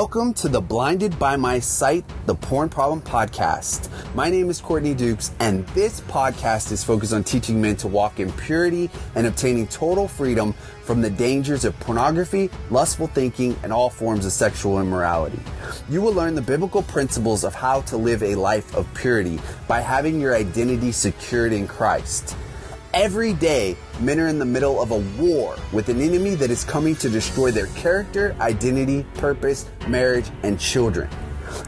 Welcome to the Blinded by My Sight, the Porn Problem Podcast. My name is Courtney Dukes, and this podcast is focused on teaching men to walk in purity and obtaining total freedom from the dangers of pornography, lustful thinking, and all forms of sexual immorality. You will learn the biblical principles of how to live a life of purity by having your identity secured in Christ. Every day, men are in the middle of a war with an enemy that is coming to destroy their character, identity, purpose, marriage, and children.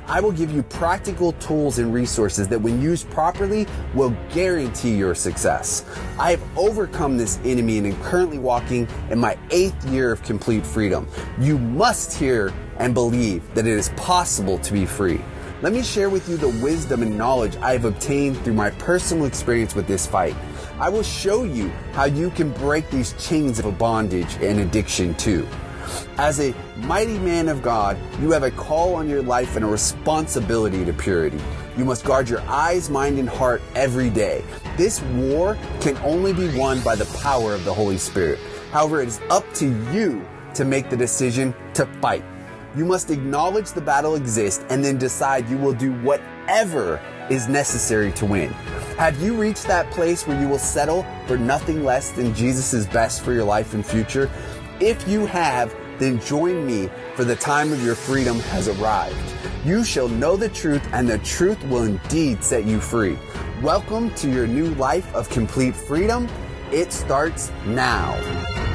I will give you practical tools and resources that, when used properly, will guarantee your success. I have overcome this enemy and am currently walking in my eighth year of complete freedom. You must hear and believe that it is possible to be free. Let me share with you the wisdom and knowledge I have obtained through my personal experience with this fight. I will show you how you can break these chains of bondage and addiction too. As a mighty man of God, you have a call on your life and a responsibility to purity. You must guard your eyes, mind, and heart every day. This war can only be won by the power of the Holy Spirit. However, it is up to you to make the decision to fight. You must acknowledge the battle exists and then decide you will do whatever is necessary to win. Have you reached that place where you will settle for nothing less than Jesus' best for your life and future? If you have, then join me for the time of your freedom has arrived. You shall know the truth and the truth will indeed set you free. Welcome to your new life of complete freedom. It starts now.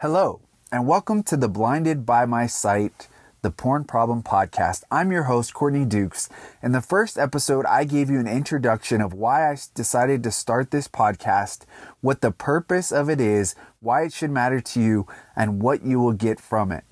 Hello, and welcome to the Blinded by My Sight the Porn Problem Podcast. I'm your host, Courtney Dukes. In the first episode, I gave you an introduction of why I decided to start this podcast, what the purpose of it is, why it should matter to you, and what you will get from it.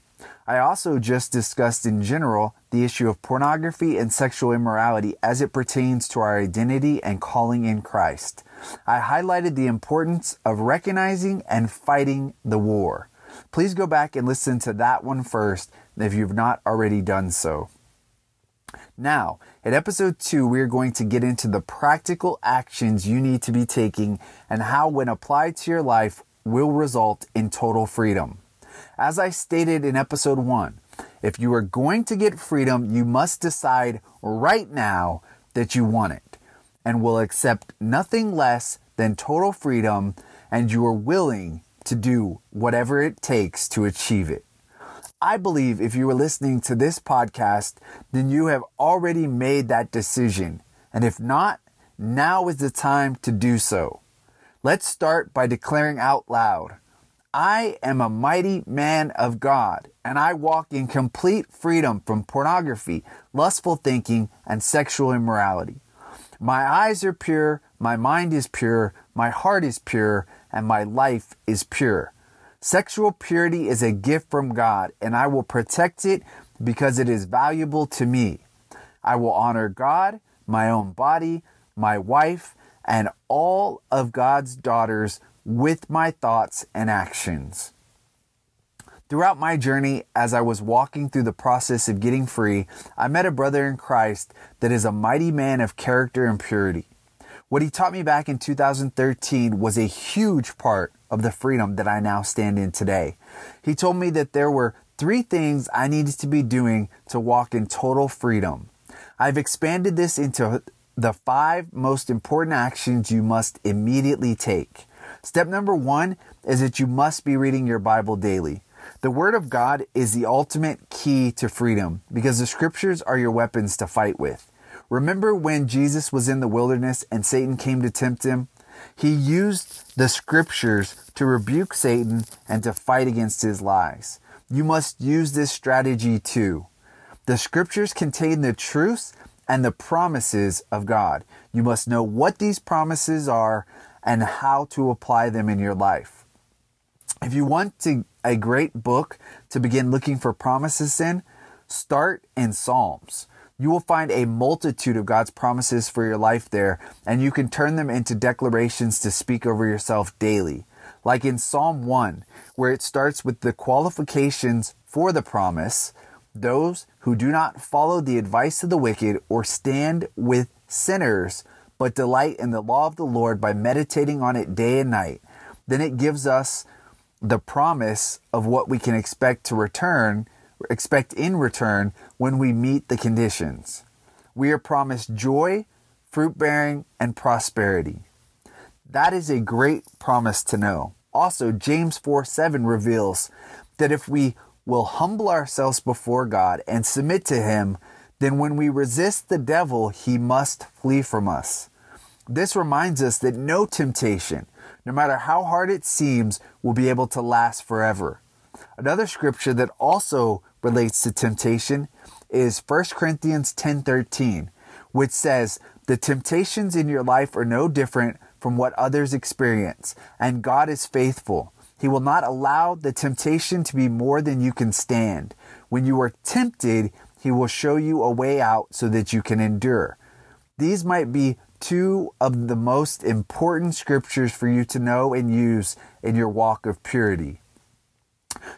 I also just discussed in general the issue of pornography and sexual immorality as it pertains to our identity and calling in Christ. I highlighted the importance of recognizing and fighting the war. Please go back and listen to that one first if you've not already done so. Now, in episode two, we are going to get into the practical actions you need to be taking and how, when applied to your life, will result in total freedom. As I stated in episode one, if you are going to get freedom, you must decide right now that you want it and will accept nothing less than total freedom and you are willing to do whatever it takes to achieve it. I believe if you are listening to this podcast, then you have already made that decision. And if not, now is the time to do so. Let's start by declaring out loud I am a mighty man of God, and I walk in complete freedom from pornography, lustful thinking, and sexual immorality. My eyes are pure, my mind is pure, my heart is pure, and my life is pure. Sexual purity is a gift from God, and I will protect it because it is valuable to me. I will honor God, my own body, my wife, and all of God's daughters with my thoughts and actions. Throughout my journey, as I was walking through the process of getting free, I met a brother in Christ that is a mighty man of character and purity. What he taught me back in 2013 was a huge part of the freedom that I now stand in today. He told me that there were three things I needed to be doing to walk in total freedom. I've expanded this into the five most important actions you must immediately take. Step number one is that you must be reading your Bible daily. The Word of God is the ultimate key to freedom because the scriptures are your weapons to fight with. Remember when Jesus was in the wilderness and Satan came to tempt him? He used the scriptures to rebuke Satan and to fight against his lies. You must use this strategy too. The scriptures contain the truths and the promises of God. You must know what these promises are and how to apply them in your life. If you want to, a great book to begin looking for promises in, start in Psalms you will find a multitude of God's promises for your life there, and you can turn them into declarations to speak over yourself daily. Like in Psalm 1, where it starts with the qualifications for the promise those who do not follow the advice of the wicked or stand with sinners, but delight in the law of the Lord by meditating on it day and night. Then it gives us the promise of what we can expect to return, expect in return when we meet the conditions. We are promised joy, fruit bearing, and prosperity. That is a great promise to know. Also, James 4 7 reveals that if we will humble ourselves before God and submit to Him, then when we resist the devil, he must flee from us. This reminds us that no temptation, no matter how hard it seems, will be able to last forever. Another scripture that also relates to temptation is 1 Corinthians 10:13, which says, "The temptations in your life are no different from what others experience, and God is faithful. He will not allow the temptation to be more than you can stand. When you are tempted, he will show you a way out so that you can endure." These might be two of the most important scriptures for you to know and use in your walk of purity.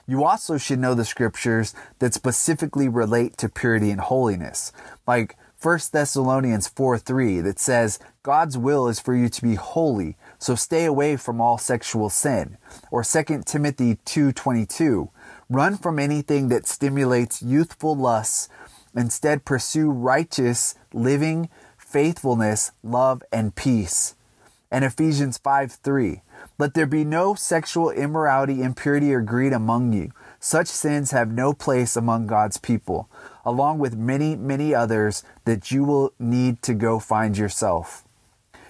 You also should know the scriptures that specifically relate to purity and holiness, like 1 Thessalonians 4 3, that says, God's will is for you to be holy, so stay away from all sexual sin. Or 2 Timothy 2:22, run from anything that stimulates youthful lusts, instead pursue righteous living, faithfulness, love, and peace. And Ephesians 5 3. Let there be no sexual immorality, impurity, or greed among you. Such sins have no place among God's people, along with many, many others that you will need to go find yourself.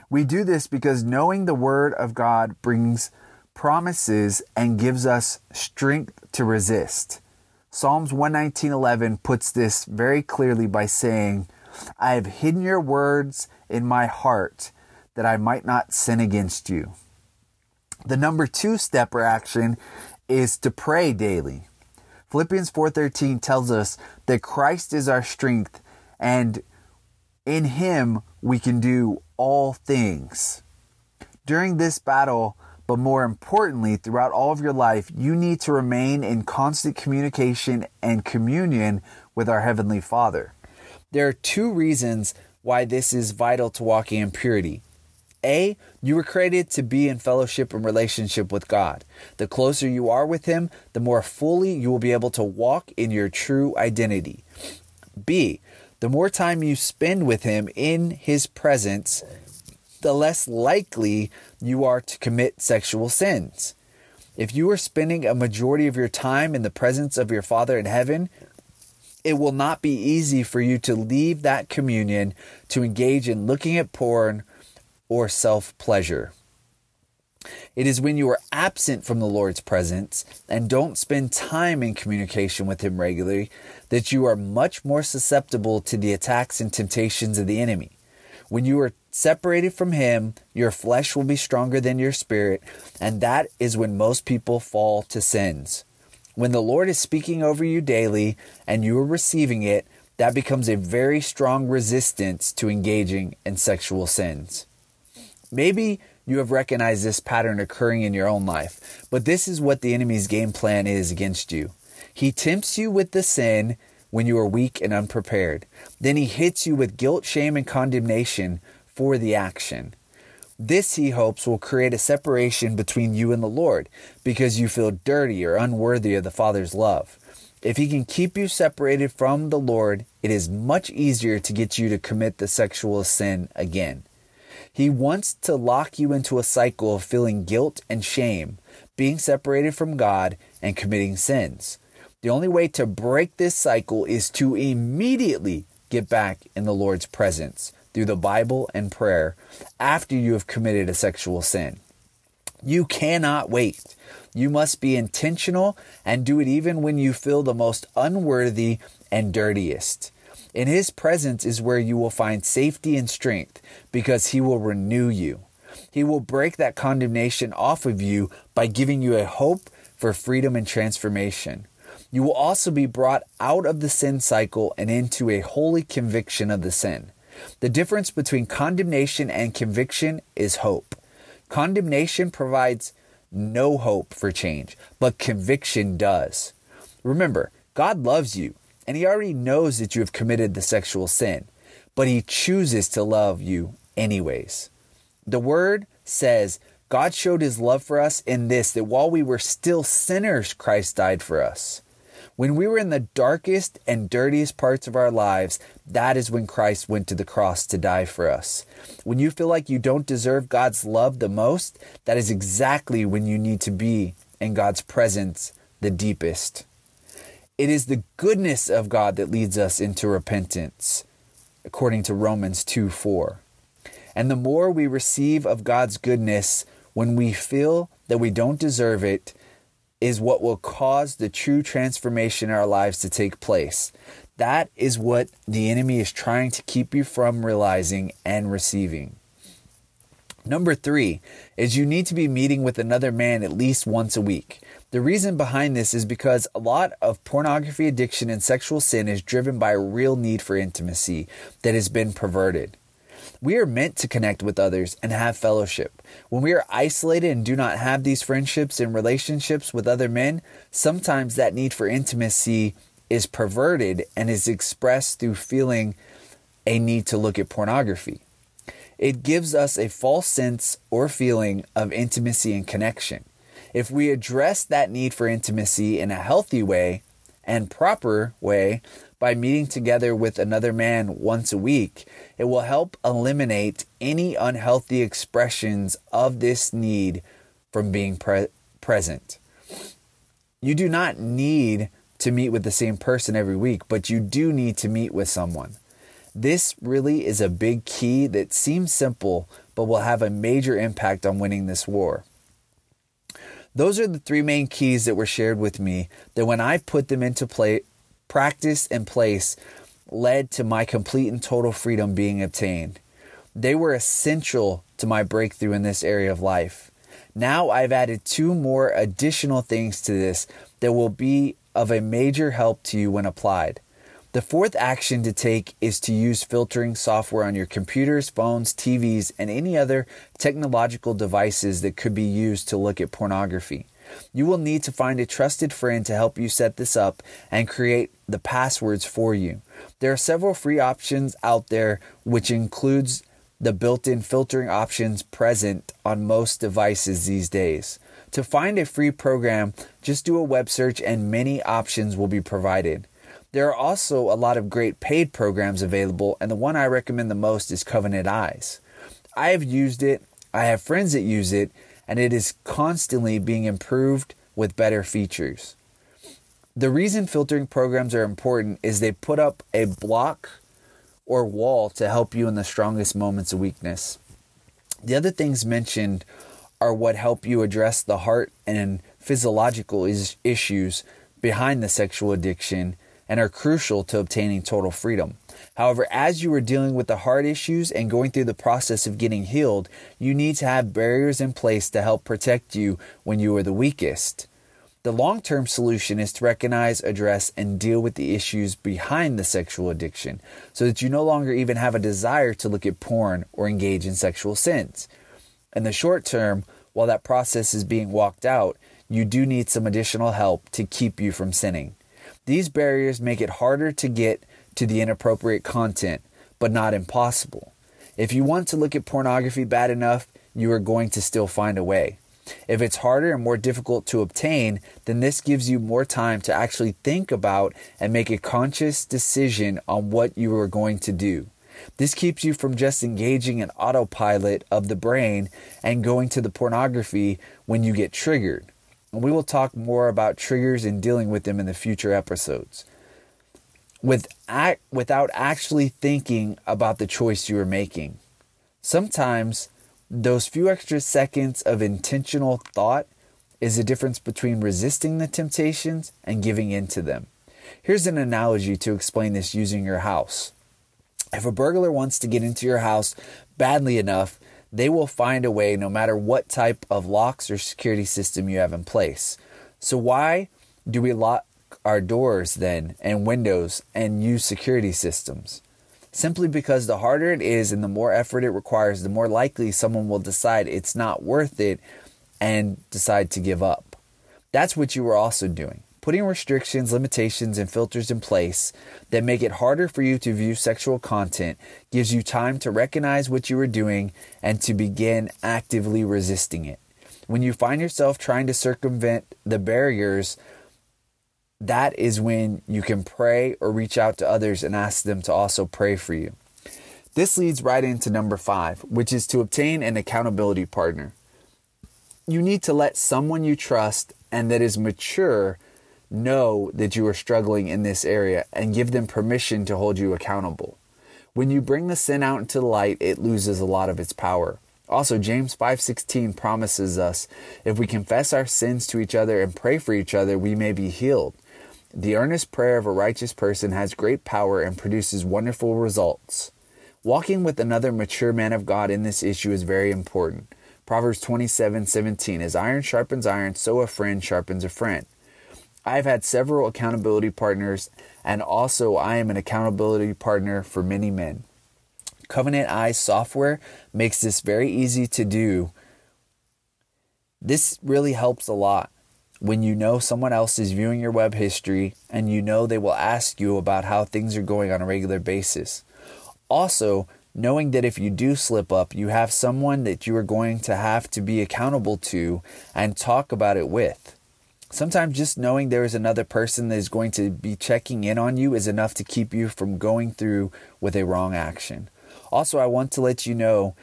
We do this because knowing the Word of God brings promises and gives us strength to resist. Psalms 119:11 puts this very clearly by saying, I have hidden your words in my heart that I might not sin against you. The number 2 step or action is to pray daily. Philippians 4:13 tells us that Christ is our strength and in him we can do all things. During this battle, but more importantly, throughout all of your life, you need to remain in constant communication and communion with our Heavenly Father. There are two reasons why this is vital to walking in purity. A, you were created to be in fellowship and relationship with God. The closer you are with Him, the more fully you will be able to walk in your true identity. B, the more time you spend with Him in His presence, the less likely you are to commit sexual sins. If you are spending a majority of your time in the presence of your Father in heaven, it will not be easy for you to leave that communion to engage in looking at porn or self pleasure. It is when you are absent from the Lord's presence and don't spend time in communication with Him regularly that you are much more susceptible to the attacks and temptations of the enemy. When you are separated from Him, your flesh will be stronger than your spirit, and that is when most people fall to sins. When the Lord is speaking over you daily and you are receiving it, that becomes a very strong resistance to engaging in sexual sins. Maybe you have recognized this pattern occurring in your own life, but this is what the enemy's game plan is against you. He tempts you with the sin when you are weak and unprepared. Then he hits you with guilt, shame, and condemnation for the action. This, he hopes, will create a separation between you and the Lord because you feel dirty or unworthy of the Father's love. If he can keep you separated from the Lord, it is much easier to get you to commit the sexual sin again. He wants to lock you into a cycle of feeling guilt and shame, being separated from God, and committing sins. The only way to break this cycle is to immediately get back in the Lord's presence through the Bible and prayer after you have committed a sexual sin. You cannot wait. You must be intentional and do it even when you feel the most unworthy and dirtiest. In His presence is where you will find safety and strength because He will renew you. He will break that condemnation off of you by giving you a hope for freedom and transformation. You will also be brought out of the sin cycle and into a holy conviction of the sin. The difference between condemnation and conviction is hope. Condemnation provides no hope for change, but conviction does. Remember, God loves you and he already knows that you have committed the sexual sin, but he chooses to love you anyways. The word says, God showed his love for us in this that while we were still sinners, Christ died for us. When we were in the darkest and dirtiest parts of our lives, that is when Christ went to the cross to die for us. When you feel like you don't deserve God's love the most, that is exactly when you need to be in God's presence the deepest. It is the goodness of God that leads us into repentance, according to Romans 2 4. And the more we receive of God's goodness when we feel that we don't deserve it, is what will cause the true transformation in our lives to take place. That is what the enemy is trying to keep you from realizing and receiving. Number three is you need to be meeting with another man at least once a week. The reason behind this is because a lot of pornography addiction and sexual sin is driven by a real need for intimacy that has been perverted. We are meant to connect with others and have fellowship. When we are isolated and do not have these friendships and relationships with other men, sometimes that need for intimacy is perverted and is expressed through feeling a need to look at pornography. It gives us a false sense or feeling of intimacy and connection. If we address that need for intimacy in a healthy way and proper way, by meeting together with another man once a week, it will help eliminate any unhealthy expressions of this need from being pre- present. You do not need to meet with the same person every week, but you do need to meet with someone. This really is a big key that seems simple, but will have a major impact on winning this war. Those are the three main keys that were shared with me that when I put them into play practice and place led to my complete and total freedom being obtained. They were essential to my breakthrough in this area of life. Now I've added two more additional things to this that will be of a major help to you when applied. The fourth action to take is to use filtering software on your computers, phones, TVs, and any other technological devices that could be used to look at pornography. You will need to find a trusted friend to help you set this up and create the passwords for you. There are several free options out there, which includes the built-in filtering options present on most devices these days. To find a free program, just do a web search and many options will be provided. There are also a lot of great paid programs available, and the one I recommend the most is Covenant Eyes. I have used it, I have friends that use it, and it is constantly being improved with better features. The reason filtering programs are important is they put up a block or wall to help you in the strongest moments of weakness. The other things mentioned are what help you address the heart and physiological is- issues behind the sexual addiction and are crucial to obtaining total freedom. However, as you are dealing with the heart issues and going through the process of getting healed, you need to have barriers in place to help protect you when you are the weakest. The long term solution is to recognize, address, and deal with the issues behind the sexual addiction so that you no longer even have a desire to look at porn or engage in sexual sins. In the short term, while that process is being walked out, you do need some additional help to keep you from sinning. These barriers make it harder to get to the inappropriate content, but not impossible. If you want to look at pornography bad enough, you are going to still find a way. If it's harder and more difficult to obtain, then this gives you more time to actually think about and make a conscious decision on what you are going to do. This keeps you from just engaging in autopilot of the brain and going to the pornography when you get triggered. And we will talk more about triggers and dealing with them in the future episodes. With act, without actually thinking about the choice you are making. Sometimes those few extra seconds of intentional thought is the difference between resisting the temptations and giving in to them. Here's an analogy to explain this using your house. If a burglar wants to get into your house badly enough, they will find a way no matter what type of locks or security system you have in place. So, why do we lock our doors then and windows and use security systems? Simply because the harder it is and the more effort it requires, the more likely someone will decide it's not worth it and decide to give up. That's what you were also doing Putting restrictions, limitations, and filters in place that make it harder for you to view sexual content gives you time to recognize what you are doing and to begin actively resisting it. When you find yourself trying to circumvent the barriers, that is when you can pray or reach out to others and ask them to also pray for you. This leads right into number five, which is to obtain an accountability partner. You need to let someone you trust and that is mature know that you are struggling in this area and give them permission to hold you accountable. When you bring the sin out into the light, it loses a lot of its power. Also, James 5:16 promises us, if we confess our sins to each other and pray for each other, we may be healed. The earnest prayer of a righteous person has great power and produces wonderful results. Walking with another mature man of God in this issue is very important. Proverbs 27:17 As iron sharpens iron, so a friend sharpens a friend. I've had several accountability partners, and also I am an accountability partner for many men. Covenant Eyes software makes this very easy to do. This really helps a lot when you know someone else is viewing your web history and you know they will ask you about how things are going on a regular basis. Also, knowing that if you do slip up, you have someone that you are going to have to be accountable to and talk about it with. Sometimes just knowing there is another person that is going to be checking in on you is enough to keep you from going through with a wrong action. Also, I want to let you know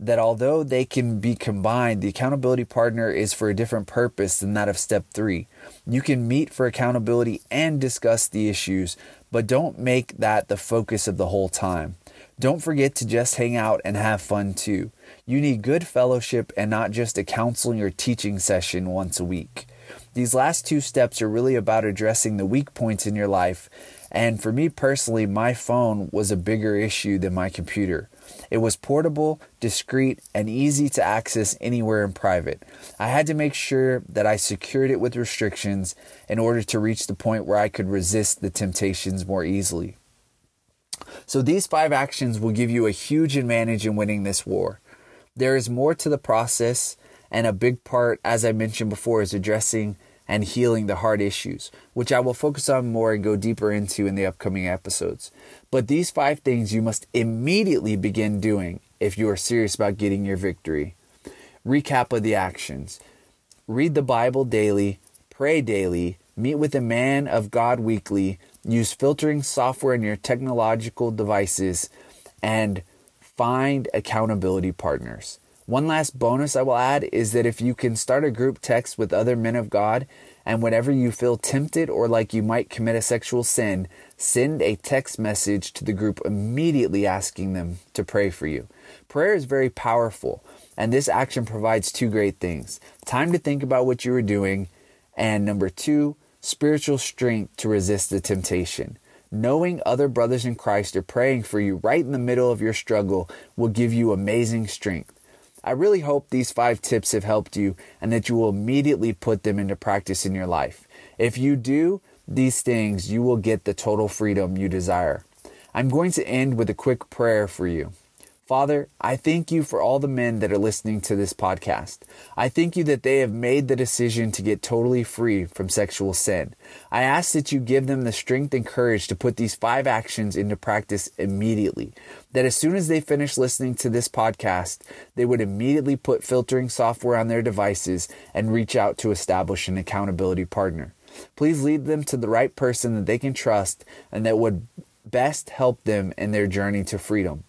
that although they can be combined, the accountability partner is for a different purpose than that of step three. You can meet for accountability and discuss the issues, but don't make that the focus of the whole time. Don't forget to just hang out and have fun too. You need good fellowship and not just a counseling or teaching session once a week. These last two steps are really about addressing the weak points in your life. And for me personally, my phone was a bigger issue than my computer. It was portable, discreet, and easy to access anywhere in private. I had to make sure that I secured it with restrictions in order to reach the point where I could resist the temptations more easily. So, these five actions will give you a huge advantage in winning this war. There is more to the process, and a big part, as I mentioned before, is addressing and healing the heart issues, which I will focus on more and go deeper into in the upcoming episodes. But these five things you must immediately begin doing if you are serious about getting your victory. Recap of the actions read the Bible daily, pray daily, meet with a man of God weekly, use filtering software in your technological devices, and find accountability partners. One last bonus I will add is that if you can start a group text with other men of God, and whenever you feel tempted or like you might commit a sexual sin, send a text message to the group immediately asking them to pray for you. Prayer is very powerful, and this action provides two great things time to think about what you are doing, and number two, spiritual strength to resist the temptation. Knowing other brothers in Christ are praying for you right in the middle of your struggle will give you amazing strength. I really hope these five tips have helped you and that you will immediately put them into practice in your life. If you do these things, you will get the total freedom you desire. I'm going to end with a quick prayer for you. Father, I thank you for all the men that are listening to this podcast. I thank you that they have made the decision to get totally free from sexual sin. I ask that you give them the strength and courage to put these five actions into practice immediately. That as soon as they finish listening to this podcast, they would immediately put filtering software on their devices and reach out to establish an accountability partner. Please lead them to the right person that they can trust and that would best help them in their journey to freedom.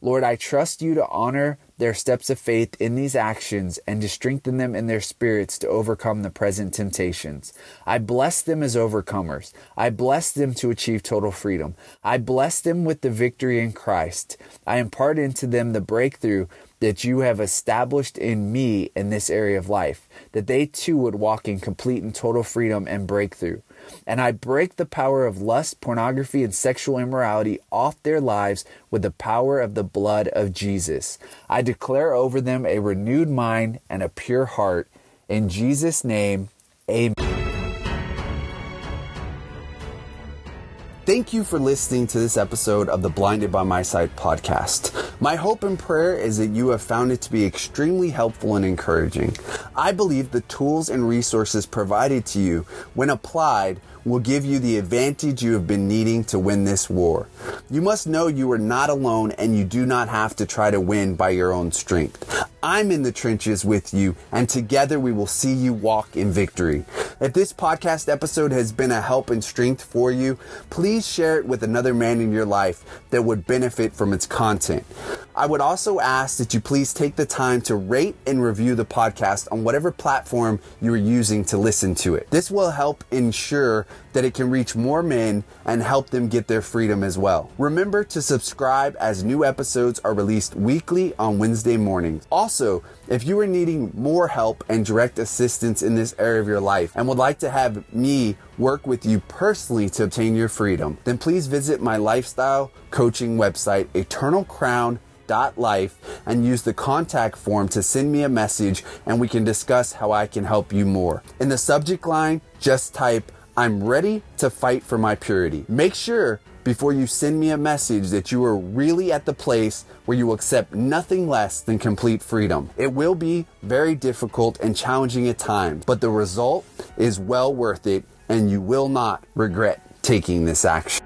Lord, I trust you to honor their steps of faith in these actions and to strengthen them in their spirits to overcome the present temptations. I bless them as overcomers. I bless them to achieve total freedom. I bless them with the victory in Christ. I impart into them the breakthrough that you have established in me in this area of life, that they too would walk in complete and total freedom and breakthrough and I break the power of lust, pornography, and sexual immorality off their lives with the power of the blood of Jesus. I declare over them a renewed mind and a pure heart. In Jesus' name, amen. Thank you for listening to this episode of the Blinded by My Sight podcast. My hope and prayer is that you have found it to be extremely helpful and encouraging. I believe the tools and resources provided to you, when applied, will give you the advantage you have been needing to win this war. You must know you are not alone and you do not have to try to win by your own strength. I'm in the trenches with you and together we will see you walk in victory. If this podcast episode has been a help and strength for you, please share it with another man in your life that would benefit from its content. I would also ask that you please take the time to rate and review the podcast on whatever platform you are using to listen to it. This will help ensure that it can reach more men and help them get their freedom as well. Remember to subscribe as new episodes are released weekly on Wednesday mornings. Also, if you are needing more help and direct assistance in this area of your life and would like to have me work with you personally to obtain your freedom, then please visit my lifestyle coaching website, eternalcrown.life, and use the contact form to send me a message and we can discuss how I can help you more. In the subject line, just type, I'm ready to fight for my purity. Make sure before you send me a message that you are really at the place where you accept nothing less than complete freedom. It will be very difficult and challenging at times, but the result is well worth it and you will not regret taking this action.